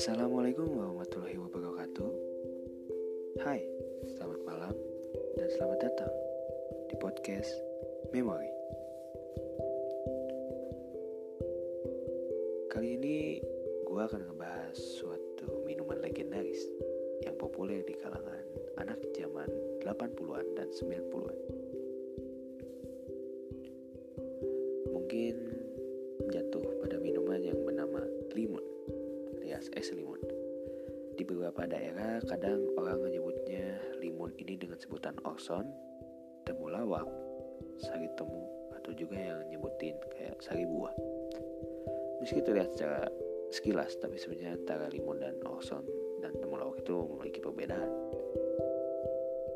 Assalamualaikum warahmatullahi wabarakatuh. Hai, selamat malam dan selamat datang di podcast Memory Kali ini gue akan ngebahas suatu minuman legendaris yang populer di kalangan anak zaman 80-an dan 90-an beberapa daerah kadang orang menyebutnya limun ini dengan sebutan orson, temulawak, sari temu, atau juga yang nyebutin kayak sari buah. Meski terlihat secara sekilas, tapi sebenarnya antara limun dan orson dan temulawak itu memiliki perbedaan.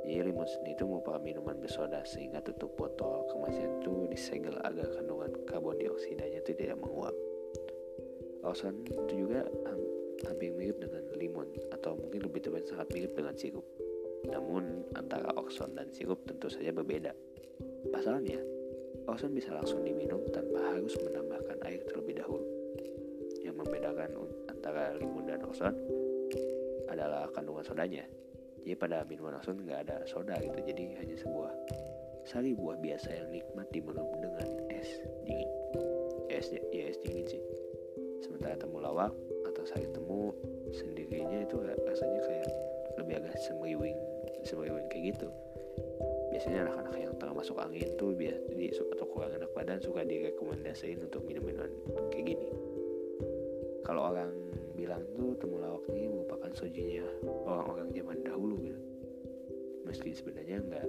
Jadi limun sendiri itu merupakan minuman bersoda sehingga tutup botol kemasan itu disegel agar kandungan karbon dioksidanya itu tidak menguap. Orson itu juga hampir mirip dengan limun atau mungkin lebih tepat sangat mirip dengan sirup. Namun antara okson dan sirup tentu saja berbeda. Pasalnya, okson bisa langsung diminum tanpa harus menambahkan air terlebih dahulu. Yang membedakan antara limun dan okson adalah kandungan sodanya. Jadi pada minuman okson nggak ada soda gitu, jadi hanya sebuah sari buah biasa yang nikmat diminum dengan es dingin. Es ya es dingin sih. Sementara temulawak atau sari temu sendirinya itu rasanya kayak lebih agak semriwing semriwing kayak gitu. Biasanya anak-anak yang tengah masuk angin tuh biasa di atau kurang enak badan suka direkomendasiin untuk minum minuman kayak gini. Kalau orang bilang tuh temulawak ini merupakan sojunya orang-orang zaman dahulu gitu. Meski sebenarnya nggak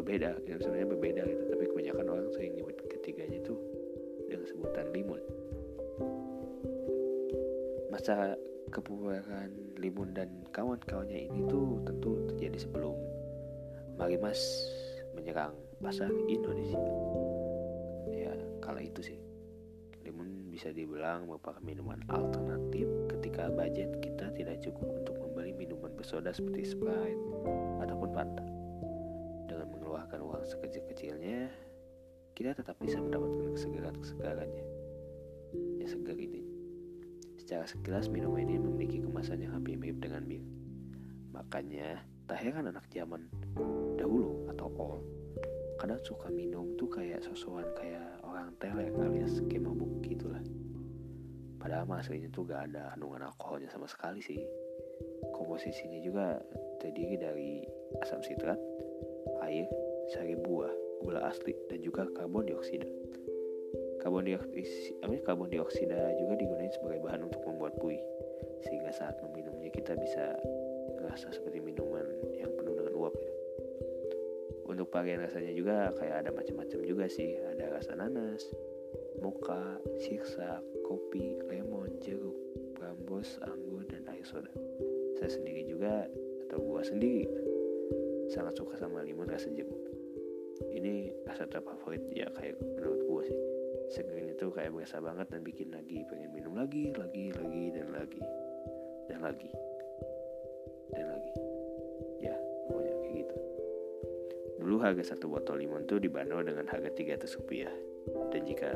berbeda yang sebenarnya berbeda gitu. Tapi kebanyakan orang sering nyebut ketiganya tuh dengan sebutan limun masa kebubaran Limun dan kawan-kawannya ini tuh tentu terjadi sebelum Marimas menyerang pasar Indonesia. Ya, kala itu sih. Limun bisa dibilang merupakan minuman alternatif ketika budget kita tidak cukup untuk membeli minuman bersoda seperti Sprite ataupun Fanta. Dengan mengeluarkan uang sekecil-kecilnya, kita tetap bisa mendapatkan kesegaran-kesegarannya. Ya segar ini Secara sekilas minuman ini memiliki kemasan yang hampir mirip dengan bir. Makanya, tak heran anak zaman dahulu atau old kadang suka minum tuh kayak sosokan kayak orang teler alias kayak mabuk gitulah. Padahal aslinya tuh gak ada kandungan alkoholnya sama sekali sih. Komposisinya juga terdiri dari asam sitrat, air, sari buah, gula asli, dan juga karbon dioksida. Karbon dioksida, karbon dioksida juga digunakan sebagai bahan untuk membuat buih, sehingga saat meminumnya kita bisa merasa seperti minuman yang penuh dengan uap. Gitu. Untuk varian rasanya juga kayak ada macam-macam juga sih, ada rasa nanas, mocha, sirsa, kopi, lemon, jeruk, brambos, anggur, dan air soda. Saya sendiri juga atau gua sendiri sangat suka sama limun rasa jeruk. Ini rasa terfavorit ya kayak menurut gua sih segerin itu kayak biasa banget dan bikin lagi pengen minum lagi lagi lagi dan lagi. Dan lagi. Dan lagi. Ya pokoknya kayak gitu. Dulu harga satu botol limon tuh dibanderol dengan harga 300 rupiah. Dan jika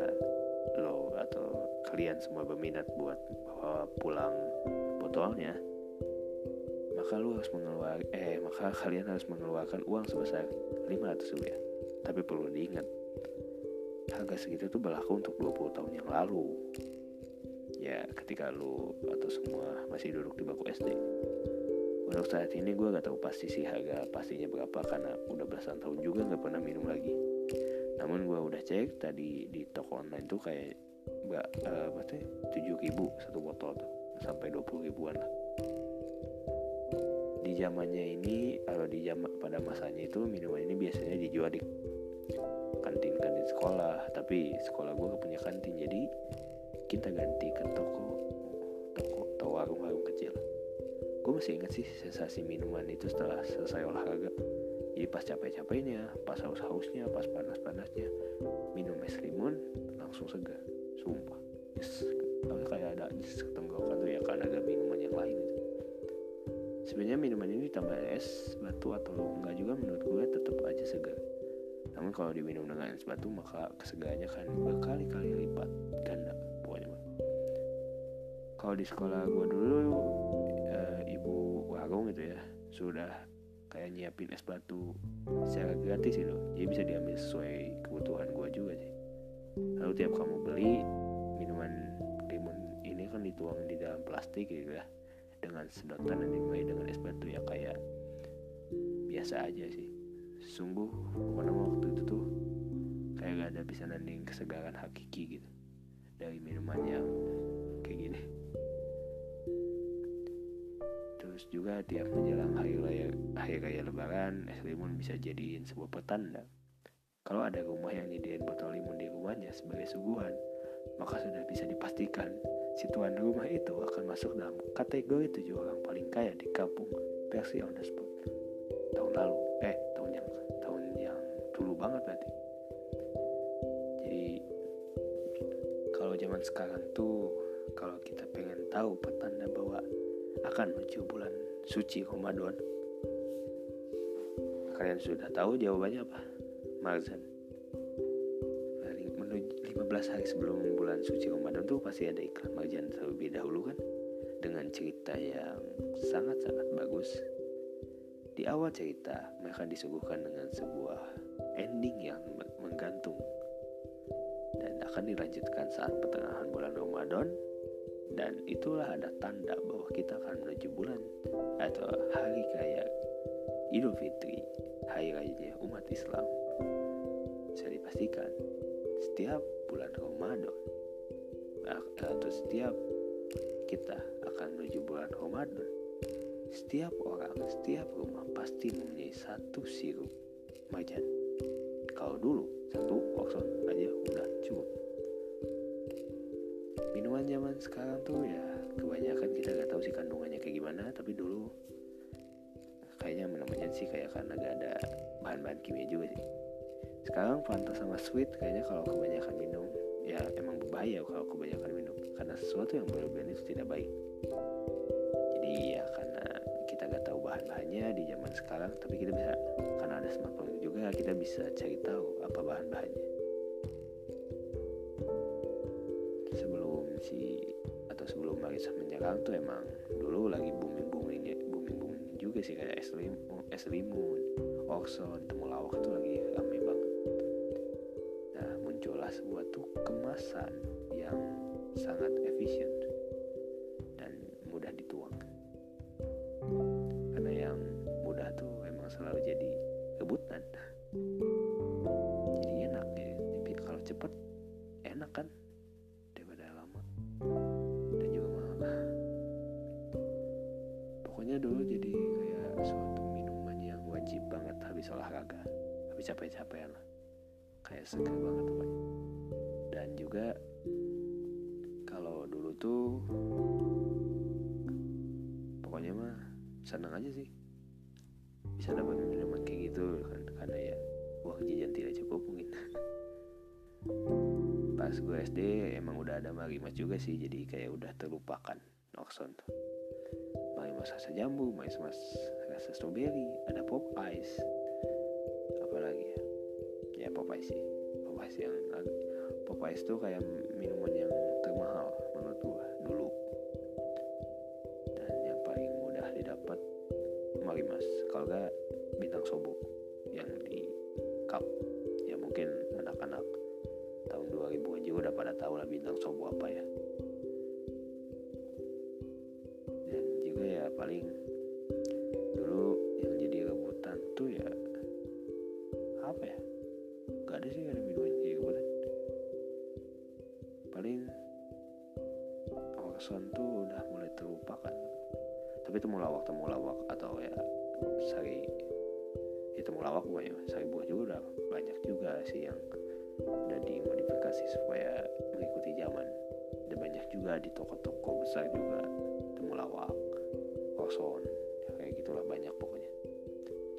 lo atau kalian semua berminat buat bawa pulang botolnya maka lo harus mengeluarkan eh maka kalian harus mengeluarkan uang sebesar 500 rupiah. Tapi perlu diingat harga segitu tuh berlaku untuk 20 tahun yang lalu. Ya ketika lu atau semua masih duduk di bangku SD untuk saat ini gue gak tahu pasti sih harga pastinya berapa karena udah belasan tahun juga gak pernah minum lagi. Namun gue udah cek tadi di toko online tuh kayak gak uh, berarti tujuh ribu satu botol tuh sampai 20 ribuan lah. Di zamannya ini kalau di zaman pada masanya itu minuman ini biasanya dijual di tapi sekolah gue gak punya kantin jadi kita ganti ke toko toko atau warung-warung kecil. Gue masih ingat sih sensasi minuman itu setelah selesai olahraga. Jadi pas capek-capeknya pas haus-hausnya pas panas-panasnya minum es limun langsung segar. Sumpah yes. kayak ada di tenggorokan tuh ya karena ada minuman yang lain gitu sebenarnya minuman ini ditambah es batu atau enggak juga menurut gue tetap aja segar namun kalau diminum dengan es batu maka kesegarannya akan berkali-kali lipat ganda pokoknya kalau di sekolah gue dulu e, ibu warung gitu ya sudah kayak nyiapin es batu secara gratis gitu. Jadi bisa diambil sesuai kebutuhan gue juga sih. Lalu tiap kamu beli minuman limun ini kan dituang di dalam plastik gitu ya dengan sedotan dan dimulai dengan es batu ya kayak biasa aja sih sungguh pada waktu itu tuh kayak gak ada bisa nanding kesegaran hakiki gitu. Dari minuman yang kayak gini. Terus juga tiap menjelang hari raya, hari raya lebaran, es limun bisa jadiin sebuah pertanda. Kalau ada rumah yang nyediain botol limun di rumahnya sebagai suguhan, maka sudah bisa dipastikan si tuan rumah itu akan masuk dalam kategori tujuh orang paling kaya di kampung versi on the spot tahun lalu sekarang tuh kalau kita pengen tahu pertanda bahwa akan menuju bulan suci Ramadan. Kalian sudah tahu jawabannya apa? Marzan. Menuju 15 hari sebelum bulan suci Ramadan tuh pasti ada iklan Marzan terlebih dahulu kan dengan cerita yang sangat-sangat bagus. Di awal cerita mereka disuguhkan dengan sebuah ending yang menggantung akan dilanjutkan saat pertengahan bulan Ramadan dan itulah ada tanda bahwa kita akan menuju bulan atau hari raya Idul Fitri, hari raya umat Islam. Bisa dipastikan setiap bulan Ramadan atau setiap kita akan menuju bulan Ramadan, setiap orang, setiap rumah pasti mempunyai satu sirup majan. Kalau dulu satu okson aja udah cukup minuman zaman sekarang tuh ya kebanyakan kita nggak tahu sih kandungannya kayak gimana tapi dulu kayaknya namanya sih kayak karena gak ada bahan-bahan kimia juga sih. Sekarang Fanta sama Sweet kayaknya kalau kebanyakan minum ya emang berbahaya kalau kebanyakan minum. Karena sesuatu yang berlebihan itu tidak baik. Jadi ya karena kita gak tahu bahan-bahannya di zaman sekarang tapi kita bisa karena ada smartphone juga kita bisa cari tahu apa bahan-bahannya Marisa menyerang tuh emang dulu lagi booming booming booming booming juga sih kayak es limun, es limun, oxon, temulawak itu lagi rame banget. Nah muncullah sebuah tuh kemasan yang sangat efisien dan mudah dituang. Karena yang mudah tuh emang selalu jadi rebutan. Jadi enak ya. Tapi kalau cepet enak kan habis capek-capekan lah. Kayak segar banget pokoknya. Dan juga kalau dulu tuh pokoknya mah senang aja sih. Bisa dapat minuman kayak gitu kan karena ya uang jajan tidak cukup mungkin. Pas gue SD emang udah ada marimas juga sih jadi kayak udah terlupakan Noxon tuh. Marimas rasa jambu marimas rasa strawberry ada pop ice pop ice sih. Pop ice yang pop ice tuh kayak minuman yang termahal menurut gua dulu. Dan yang paling mudah didapat marimas kalau gak bintang sobo yang di cup. Ya mungkin anak-anak tahun 2000-an juga udah pada tahu lah bintang sobo apa ya. Dan juga ya paling paling Orson tuh udah mulai terlupakan tapi temulawak temulawak atau ya sari ya temulawak bukan ya sari buah juga udah banyak juga sih yang udah dimodifikasi supaya mengikuti zaman. Dan banyak juga di toko-toko besar juga temulawak koson ya kayak gitulah banyak pokoknya.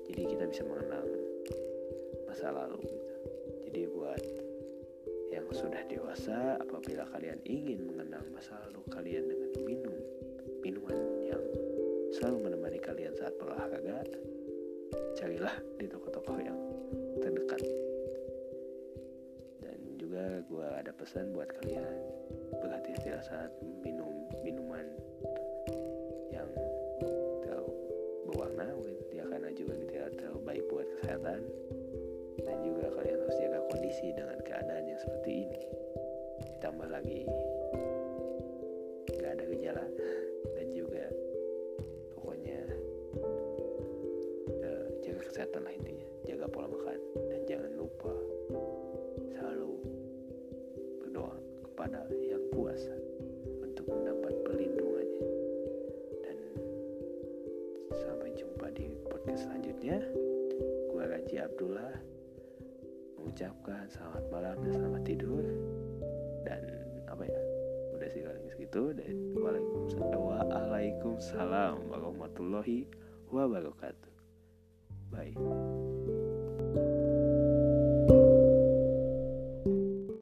Jadi kita bisa mengenang masa lalu gitu. Jadi buat yang sudah dewasa apabila kalian ingin mengenang masa lalu kalian dengan minum minuman yang selalu menemani kalian saat berolahraga carilah di toko-toko yang terdekat. Juga gue ada pesan buat kalian berhati-hati saat minum minuman yang terlalu berwarna mungkin dia karena juga tidak terlalu baik buat kesehatan. dan kondisi dengan keadaan yang seperti ini. Ditambah lagi nggak ada gejala. Dan juga pokoknya uh, jaga kesehatan lah intinya. Jaga pola makan. Dan jangan lupa selalu berdoa kepada yang kuasa untuk mendapat perlindungannya dan sampai jumpa di podcast selanjutnya. Gue Raji Abdullah mengucapkan selamat malam dan selamat tidur. Dan apa ya udah sih paling segitu dan waalaikumsalam warahmatullahi wabarakatuh. Bye